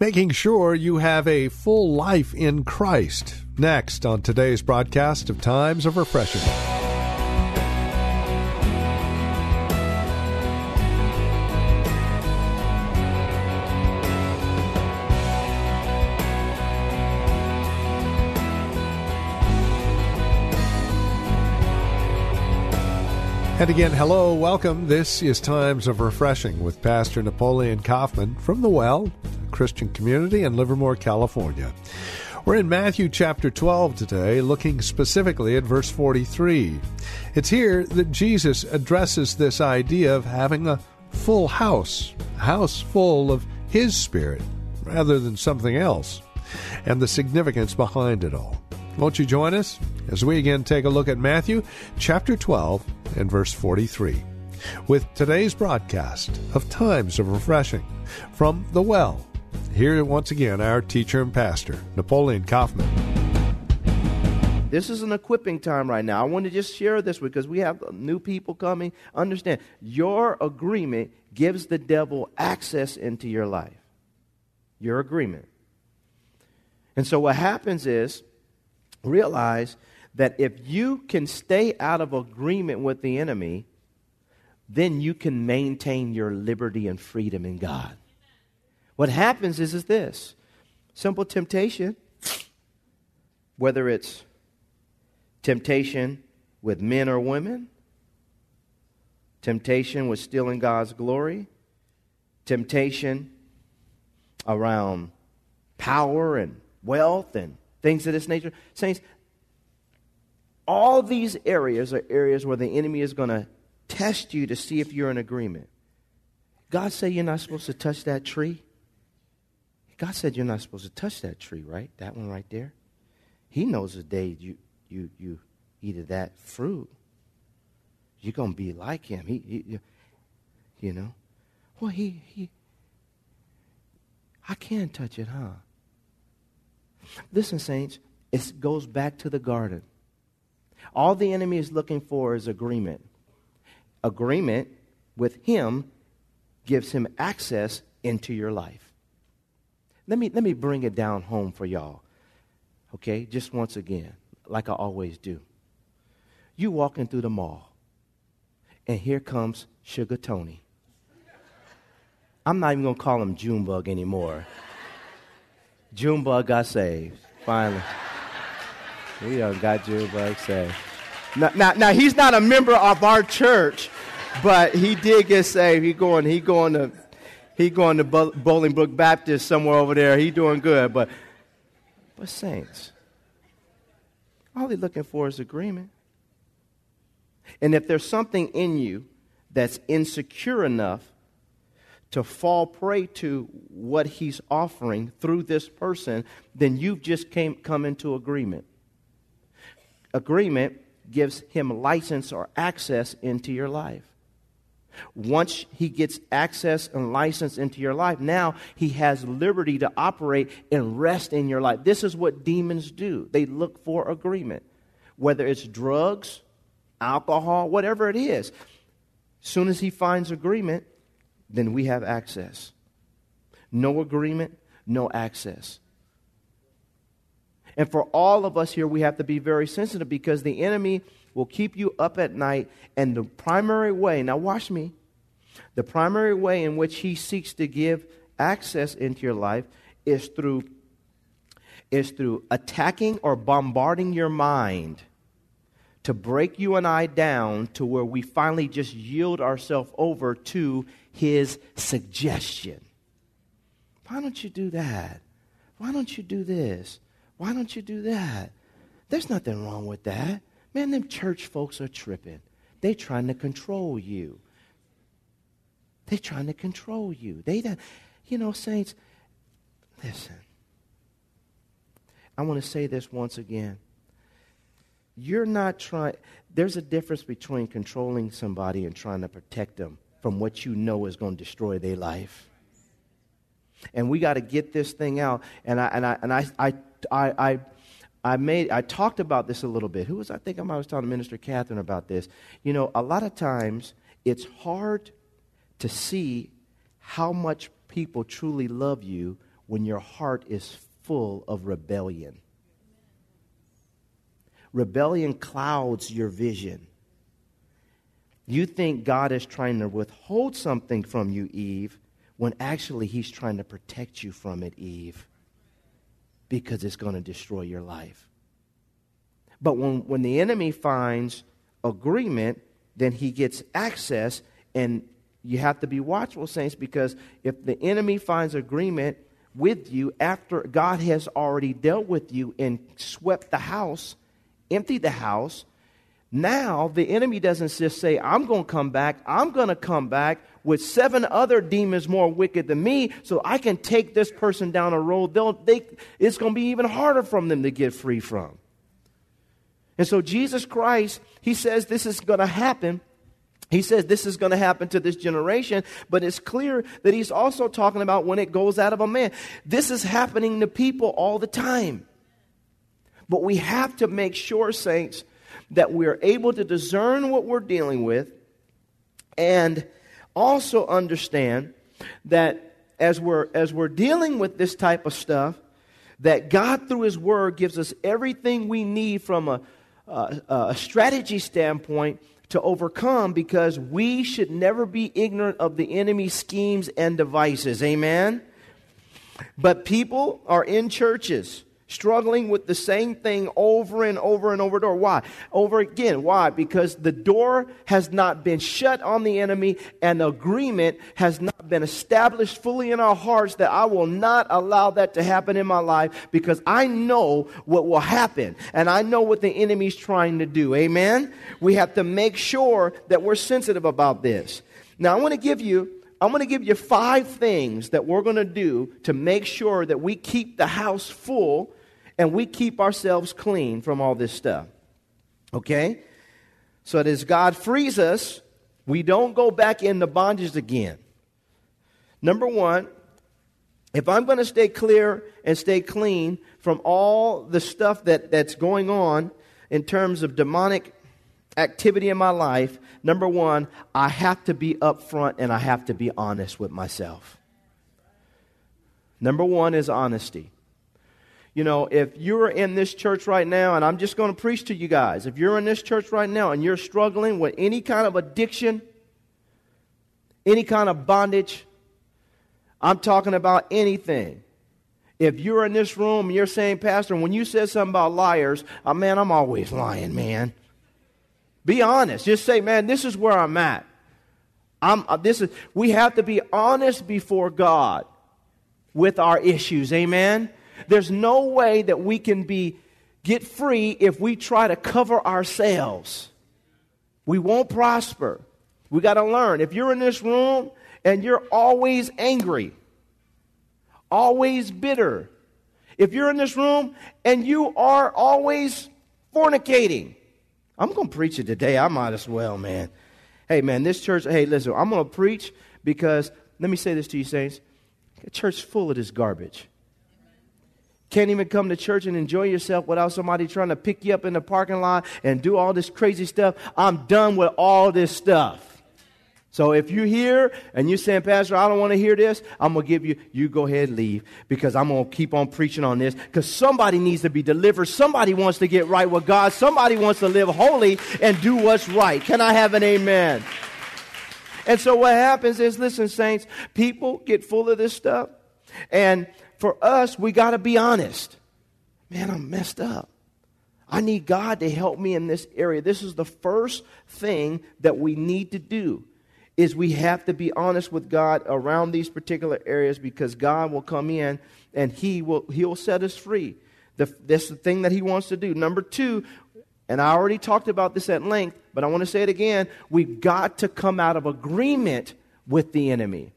Making sure you have a full life in Christ. Next on today's broadcast of Times of Refreshing. And again, hello, welcome. This is Times of Refreshing with Pastor Napoleon Kaufman from The Well, Christian community in Livermore, California. We're in Matthew chapter 12 today, looking specifically at verse 43. It's here that Jesus addresses this idea of having a full house, a house full of His Spirit, rather than something else, and the significance behind it all. Won't you join us as we again take a look at Matthew chapter 12 and verse 43 with today's broadcast of Times of Refreshing from The Well. Here once again, our teacher and pastor, Napoleon Kaufman. This is an equipping time right now. I want to just share this because we have new people coming. Understand, your agreement gives the devil access into your life. Your agreement. And so what happens is realize that if you can stay out of agreement with the enemy, then you can maintain your liberty and freedom in God. What happens is, is this simple temptation, whether it's temptation with men or women, temptation with stealing God's glory, temptation around power and wealth and things of this nature. Saints, all these areas are areas where the enemy is going to test you to see if you're in agreement. God said you're not supposed to touch that tree. God said you're not supposed to touch that tree, right? That one right there. He knows the day you you you eat of that fruit, you're gonna be like him. He, he you know. Well, he he. I can't touch it, huh? Listen, saints, it goes back to the garden. All the enemy is looking for is agreement. Agreement with him gives him access into your life. Let me, let me bring it down home for y'all. Okay, just once again, like I always do. You walking through the mall, and here comes Sugar Tony. I'm not even to call him Junebug anymore. Junebug got saved, finally. We done got Junebug saved. Now, now, now, he's not a member of our church, but he did get saved. He going, he going to, he going to Bolingbrook Baptist somewhere over there. He doing good, but, but saints, all he's looking for is agreement. And if there's something in you that's insecure enough to fall prey to what he's offering through this person, then you've just came, come into agreement. Agreement gives him license or access into your life. Once he gets access and license into your life, now he has liberty to operate and rest in your life. This is what demons do. They look for agreement, whether it's drugs, alcohol, whatever it is. As soon as he finds agreement, then we have access. No agreement, no access. And for all of us here, we have to be very sensitive because the enemy will keep you up at night. And the primary way, now watch me, the primary way in which he seeks to give access into your life is through is through attacking or bombarding your mind to break you and I down to where we finally just yield ourselves over to his suggestion. Why don't you do that? Why don't you do this? Why don't you do that? There's nothing wrong with that. Man, them church folks are tripping. They trying to control you. They trying to control you. They, don't, you know, saints, Listen. I want to say this once again. You're not trying, there's a difference between controlling somebody and trying to protect them from what you know is going to destroy their life. And we got to get this thing out. And I, and I, and I, I, I, I I made I talked about this a little bit. Who was I think I was talking to Minister Catherine about this. You know, a lot of times it's hard to see how much people truly love you when your heart is full of rebellion. Rebellion clouds your vision. You think God is trying to withhold something from you, Eve, when actually He's trying to protect you from it, Eve because it's going to destroy your life. But when, when the enemy finds agreement, then he gets access, and you have to be watchful, saints, because if the enemy finds agreement with you after God has already dealt with you and swept the house, emptied the house, now the enemy doesn't just say, I'm going to come back, I'm going to come back with seven other demons more wicked than me so I can take this person down a road they'll, they, it's going to be even harder for them to get free from. And so Jesus Christ, he says this is going to happen. He says this is going to happen to this generation, but it's clear that he's also talking about when it goes out of a man. This is happening to people all the time. But we have to make sure, saints, that we're able to discern what we're dealing with and also understand that as we're, as we're dealing with this type of stuff, that God, through His Word, gives us everything we need from a, a, a strategy standpoint to overcome because we should never be ignorant of the enemy's schemes and devices. Amen? But people are in churches struggling with the same thing over and over and over door. Why? Over again. Why? Because the door has not been shut on the enemy and agreement has not been established fully in our hearts that I will not allow that to happen in my life because I know what will happen and I know what the enemy's trying to do. Amen? We have to make sure that we're sensitive about this. Now, I want to give you I'm going to give you five things that we're going to do to make sure that we keep the house full and we keep ourselves clean from all this stuff. Okay? So that as God frees us, we don't go back into bondage again. Number one, if I'm going to stay clear and stay clean from all the stuff that, that's going on in terms of demonic activity in my life, number one, I have to be upfront and I have to be honest with myself. Number one is honesty you know, if you're in this church right now, and I'm just going to preach to you guys, if you're in this church right now and you're struggling with any kind of addiction, any kind of bondage, I'm talking about anything. If you're in this room and you're saying, Pastor, when you said something about liars, oh, man, I'm always lying, man. Be honest. Just say, man, this is where I'm at. I'm, uh, this is, we have to be honest before God with our issues. Amen? There's no way that we can be get free if we try to cover ourselves. We won't prosper. We got to learn. If you're in this room and you're always angry, always bitter, if you're in this room and you are always fornicating, I'm going to preach it today. I might as well, man. Hey, man, this church, hey, listen, I'm going to preach because, let me say this to you, saints. The church full of this garbage. Can't even come to church and enjoy yourself without somebody trying to pick you up in the parking lot and do all this crazy stuff. I'm done with all this stuff. So if you're here and you're saying, Pastor, I don't want to hear this, I'm going to give you, you go ahead and leave because I'm going to keep on preaching on this because somebody needs to be delivered. Somebody wants to get right with God. Somebody wants to live holy and do what's right. Can I have an amen? And so what happens is, listen, saints, people get full of this stuff and for us, we got to be honest. Man, I'm messed up. I need God to help me in this area. This is the first thing that we need to do is we have to be honest with God around these particular areas because God will come in and he will he'll set us free. The, that's the thing that he wants to do. Number 2, and I already talked about this at length, but I want to say it again, we've got to come out of agreement with the enemy.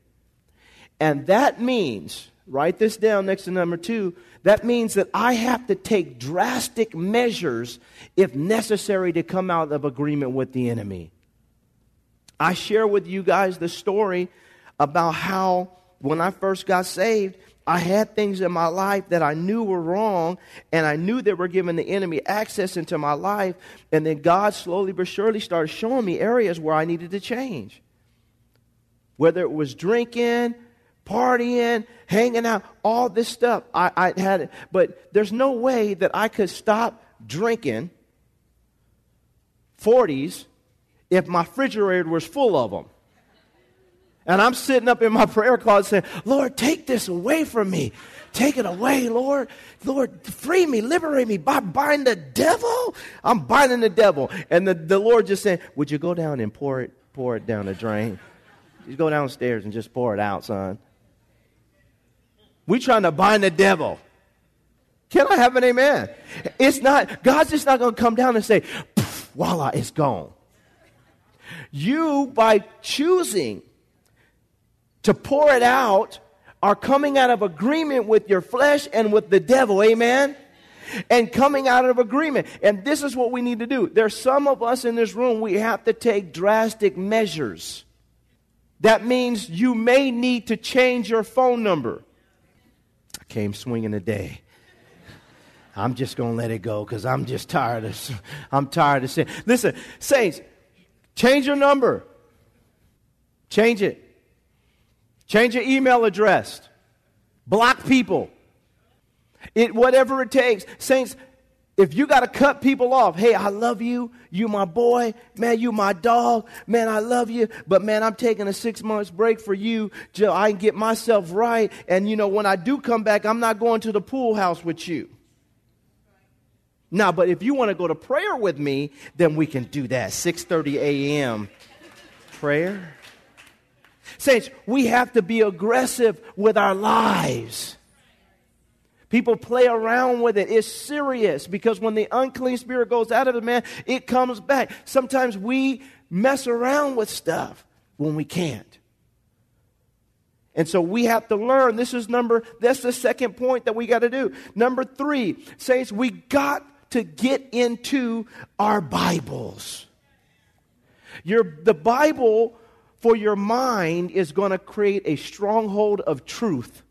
And that means write this down next to number two. That means that I have to take drastic measures if necessary to come out of agreement with the enemy. I share with you guys the story about how when I first got saved, I had things in my life that I knew were wrong, and I knew they were giving the enemy access into my life. And then God slowly but surely started showing me areas where I needed to change. Whether it was drinking, partying, hanging out, all this stuff, I, I had it. But there's no way that I could stop drinking 40s if my refrigerator was full of them. And I'm sitting up in my prayer closet saying, Lord, take this away from me. Take it away, Lord. Lord, free me, liberate me. By bind the devil. I'm binding the devil. And the, the Lord just saying, Would you go down and pour it, pour it down the drain? You go downstairs and just pour it out, son. We trying to bind the devil. Can I have an amen? It's not, God's just not going to come down and say, voila, it's gone. You, by choosing to pour it out are coming out of agreement with your flesh and with the devil. Amen? And coming out of agreement. And this is what we need to do. There's some of us in this room, we have to take drastic measures. That means you may need to change your phone number. Came swinging today. I'm just going to let it go because I'm just tired of, I'm tired of saying. Listen, saints, change your number. Change it. Change your email address. Block people. It, whatever it takes. Saints, if you got to cut people off, hey, I love you. You my boy. Man, you my dog. Man, I love you. But man, I'm taking a six months break for you. I can get myself right. And you know, when I do come back, I'm not going to the pool house with you. Now, but if you want to go to prayer with me, then we can do that. 6:30 a.m. prayer. Saints, we have to be aggressive with our lives. People play around with it. It's serious because when the unclean spirit goes out of the man, it comes back. Sometimes we mess around with stuff when we can't. And so we have to learn. This is number, that's the second point that we got to do. Number three, saints, we got to get into our Bibles. Your, the Bible for your mind is going to create a stronghold of truth.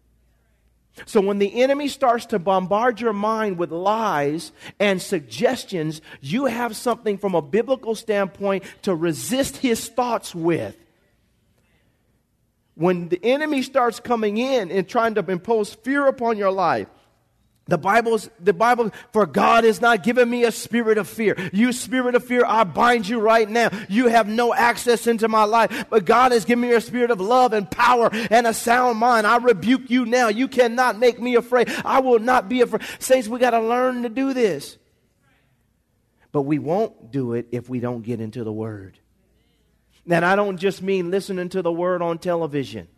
So when the enemy starts to bombard your mind with lies and suggestions, you have something from a biblical standpoint to resist his thoughts with. When the enemy starts coming in and trying to impose fear upon your life, the Bible's the Bible for God has not given me a spirit of fear. You spirit of fear, I bind you right now. You have no access into my life. But God has given me a spirit of love and power and a sound mind. I rebuke you now. You cannot make me afraid. I will not be afraid. Saints, we got to learn to do this. But we won't do it if we don't get into the word. And I don't just mean listening to the word on television.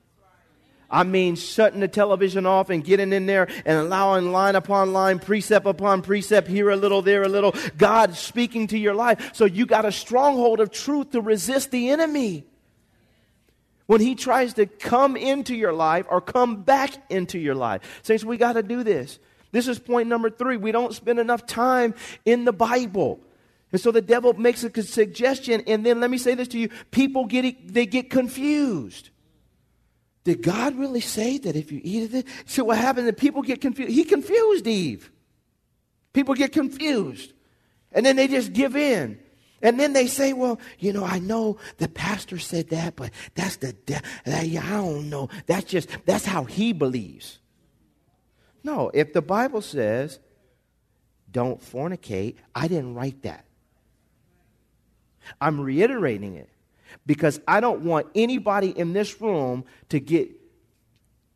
I mean shutting the television off and getting in there and allowing line upon line, precept upon precept, here a little, there a little, God speaking to your life. So you got a stronghold of truth to resist the enemy. When he tries to come into your life or come back into your life. Saints, we got to do this. This is point number three. We don't spend enough time in the Bible. And so the devil makes a suggestion, and then let me say this to you people get, they get confused. Did God really say that if you eat of it? So what happened? That people get confused. He confused Eve. People get confused. And then they just give in. And then they say, well, you know, I know the pastor said that, but that's the, de- I don't know. That's just, that's how he believes. No, if the Bible says, don't fornicate, I didn't write that. I'm reiterating it because I don't want anybody in this room to get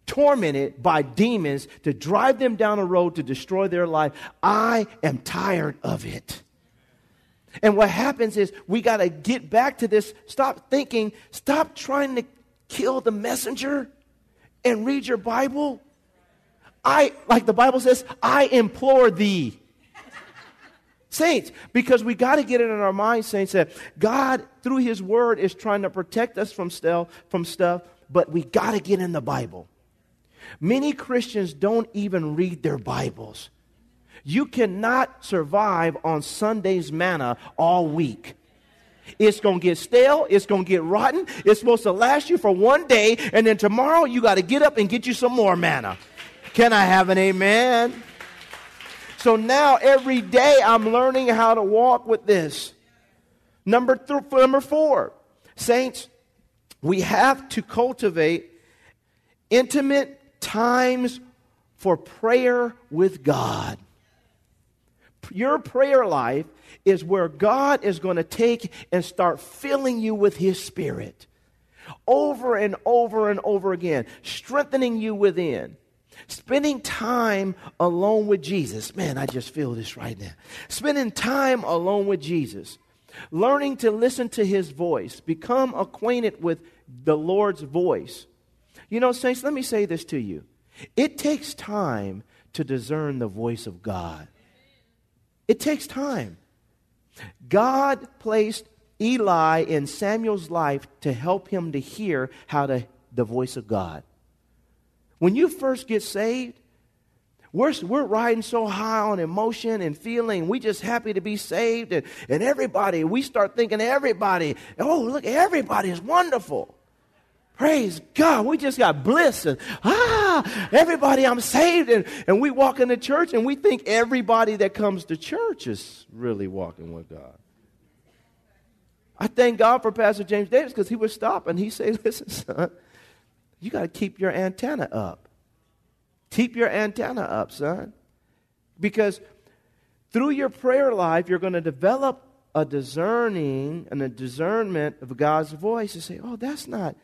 tormented by demons to drive them down a road to destroy their life. I am tired of it. And what happens is we got to get back to this. Stop thinking, stop trying to kill the messenger and read your Bible. I, like the Bible says, I implore thee. Saints, because we got to get it in our minds, saints, that God, through His Word, is trying to protect us from stuff, from stuff but we got to get in the Bible. Many Christians don't even read their Bibles. You cannot survive on Sunday's manna all week. It's going to get stale. It's going to get rotten. It's supposed to last you for one day, and then tomorrow you got to get up and get you some more manna. Can I have an amen? So now every day I'm learning how to walk with this. Number, th- number four, saints, we have to cultivate intimate times for prayer with God. Your prayer life is where God is going to take and start filling you with His Spirit over and over and over again, strengthening you within. Spending time alone with Jesus. Man, I just feel this right now. Spending time alone with Jesus. Learning to listen to his voice. Become acquainted with the Lord's voice. You know, Saints, let me say this to you. It takes time to discern the voice of God. It takes time. God placed Eli in Samuel's life to help him to hear how to the voice of God. When you first get saved, we're, we're riding so high on emotion and feeling. We just happy to be saved. And, and everybody, we start thinking everybody, oh, look, everybody is wonderful. Praise God. We just got bliss and ah, everybody, I'm saved. And, and we walk into church and we think everybody that comes to church is really walking with God. I thank God for Pastor James Davis because he would stop and he say, listen, son, you got to keep your antenna up. Keep your antenna up, son. Because through your prayer life, you're going to develop a discerning and a discernment of God's voice and say, oh, that's not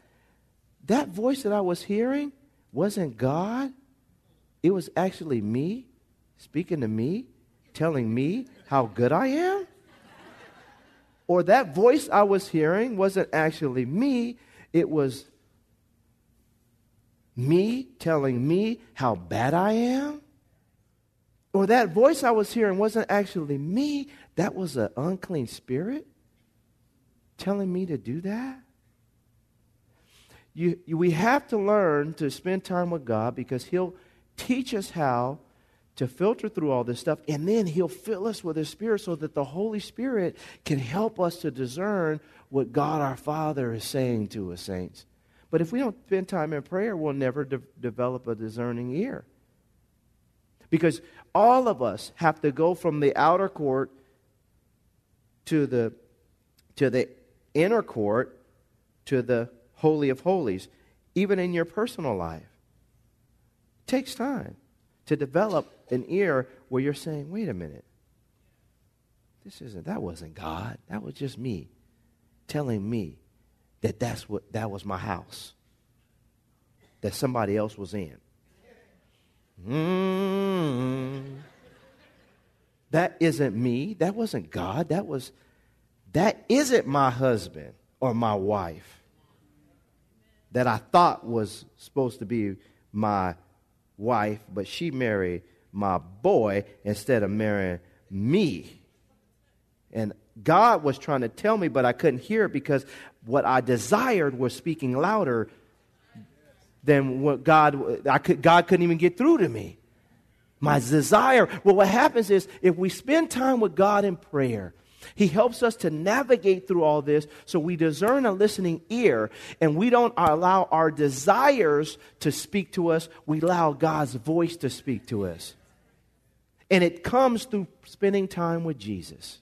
that voice that I was hearing wasn't God. It was actually me speaking to me, telling me how good I am. Or that voice I was hearing wasn't actually me, it was me telling me how bad I am. Or that voice I was hearing wasn't actually me, that was an unclean spirit telling me to do that you, you, we have to learn to spend time with God because He'll teach us how to filter through all this stuff, and then He'll fill us with His Spirit so that the Holy Spirit can help us to discern what God our Father is saying to us, saints. But if we don't spend time in prayer, we'll never de- develop a discerning ear. Because all of us have to go from the outer court to the, to the inner court to the Holy of Holies, even in your personal life. It takes time to develop an ear where you're saying, wait a minute. This isn't, that wasn't God. That was just me telling me that that's what, that was my house that somebody else was in. Mm. That isn't me. That wasn't God. That was, that isn't my husband or my wife that I thought was supposed to be my wife, but she married my boy instead of marrying me. And God was trying to tell me, but I couldn't hear it because what I desired was speaking louder than what God, I could, God couldn't even get through to me. My desire. Well, what happens is if we spend time with God in prayer, he helps us to navigate through all this so we discern a listening ear and we don't allow our desires to speak to us. We allow God's voice to speak to us. And it comes through spending time with Jesus.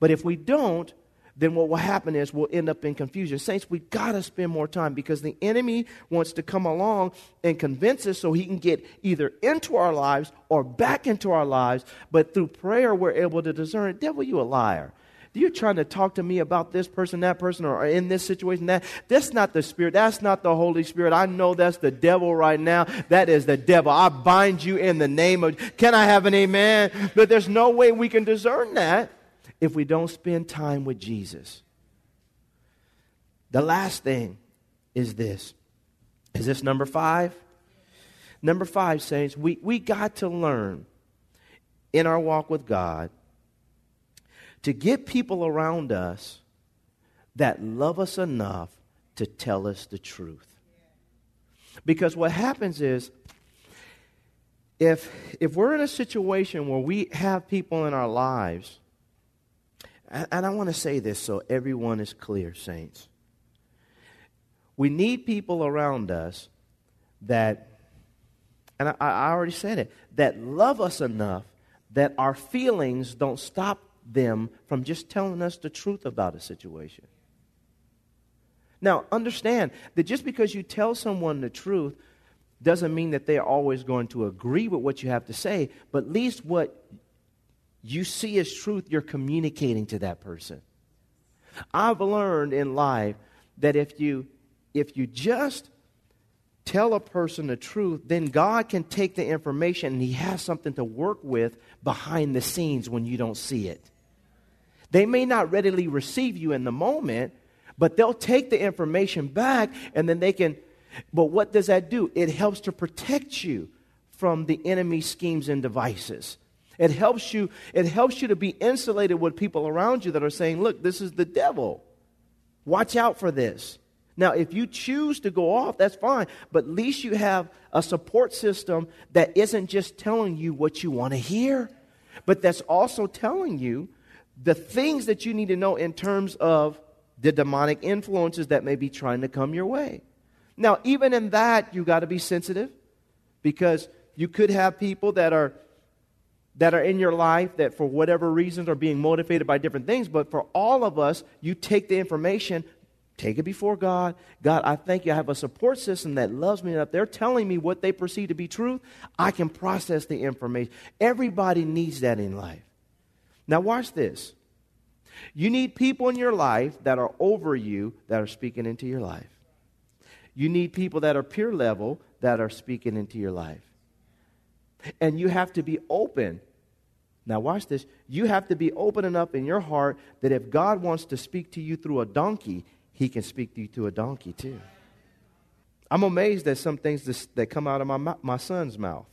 But if we don't, then what will happen is we'll end up in confusion. Saints, we got to spend more time because the enemy wants to come along and convince us so he can get either into our lives or back into our lives. But through prayer, we're able to discern, devil, you a liar. You're trying to talk to me about this person, that person, or in this situation, that. That's not the Spirit. That's not the Holy Spirit. I know that's the devil right now. That is the devil. I bind you in the name of. Can I have an amen? But there's no way we can discern that if we don't spend time with Jesus. The last thing is this. Is this number five? Number five, saints, we, we got to learn in our walk with God to get people around us that love us enough to tell us the truth. Because what happens is, if, if we're in a situation where we have people in our lives, and, I want to say this so everyone is clear, saints. We need people around us that, and I, I already said it, that love us enough that our feelings don't stop them from just telling us the truth about a situation. Now, understand that just because you tell someone the truth doesn't mean that they're always going to agree with what you have to say, but at least what you see as truth, you're communicating to that person. I've learned in life that if you if you just tell a person the truth, then God can take the information and He has something to work with behind the scenes when you don't see it. They may not readily receive you in the moment, but they'll take the information back and then they can. But what does that do? It helps to protect you from the enemy's schemes and devices. It helps you, it helps you to be insulated with people around you that are saying, look, this is the devil. Watch out for this. Now, if you choose to go off, that's fine, but at least you have a support system that isn't just telling you what you want to hear, but that's also telling you the things that you need to know in terms of the demonic influences that may be trying to come your way. Now, even in that, you got to be sensitive because you could have people that are that are in your life that for whatever reasons are being motivated by different things, but for all of us, you take the information, take it before God. God, I thank you. I have a support system that loves me enough. They're telling me what they perceive to be truth. I can process the information. Everybody needs that in life. Now, watch this. You need people in your life that are over you that are speaking into your life. You need people that are peer level that are speaking into your life. And you have to be open. Now, watch this. You have to be open enough in your heart that if God wants to speak to you through a donkey, he can speak to you through a donkey too. I'm amazed at some things that come out of my, my son's mouth.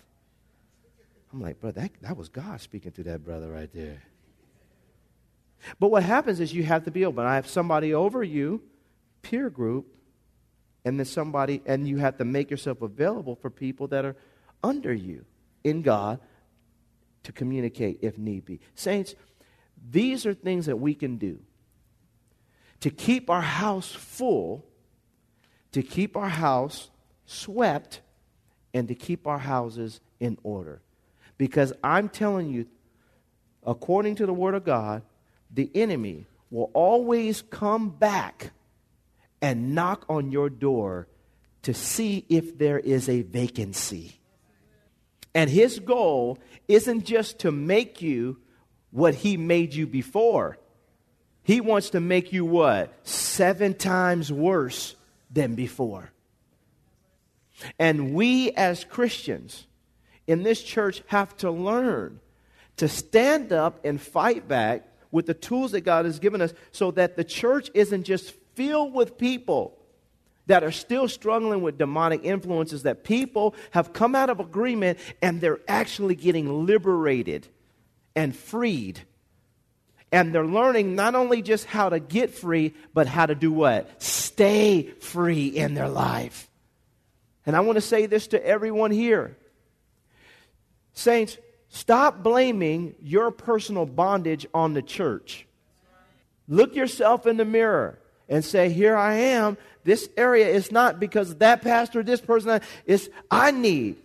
I'm like, bro, that, that was God speaking to that brother right there. But what happens is you have to be open. I have somebody over you, peer group, and then somebody, and you have to make yourself available for people that are under you in God to communicate if need be. Saints, these are things that we can do to keep our house full, to keep our house swept, and to keep our houses in order. Because I'm telling you, according to the Word of God, the enemy will always come back and knock on your door to see if there is a vacancy. And his goal isn't just to make you what he made you before. He wants to make you what? Seven times worse than before. And we as Christians in this church have to learn to stand up and fight back with the tools that God has given us so that the church isn't just filled with people that are still struggling with demonic influences, that people have come out of agreement and they're actually getting liberated and freed. And they're learning not only just how to get free, but how to do what? Stay free in their life. And I want to say this to everyone here. Saints, Stop blaming your personal bondage on the church. Look yourself in the mirror and say, Here I am. This area is not because that pastor, this person, it's I need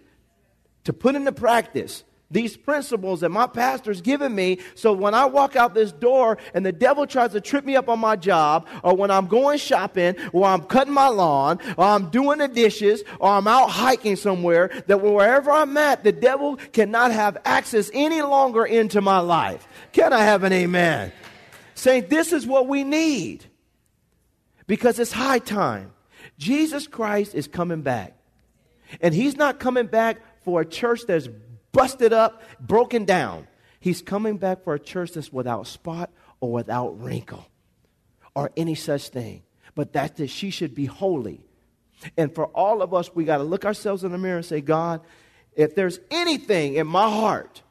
to put into practice these principles that my pastor's given me so when I walk out this door and the devil tries to trip me up on my job or when I'm going shopping or I'm cutting my lawn or I'm doing the dishes or I'm out hiking somewhere that wherever I'm at the devil cannot have access any longer into my life. Can I have an amen? Saying this is what we need because it's high time. Jesus Christ is coming back. And he's not coming back for a church that's busted up, broken down. He's coming back for a church that's without spot or without wrinkle or any such thing. But that, that she should be holy. And for all of us, we got to look ourselves in the mirror and say, God, if there's anything in my heart,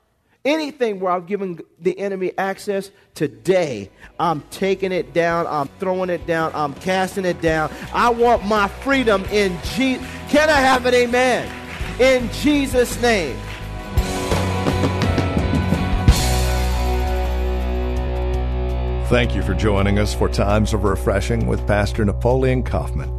Anything where I've given the enemy access, today I'm taking it down, I'm throwing it down, I'm casting it down. I want my freedom in Jesus. Can I have an amen? In Jesus' name. Thank you for joining us for Times of Refreshing with Pastor Napoleon Kaufman.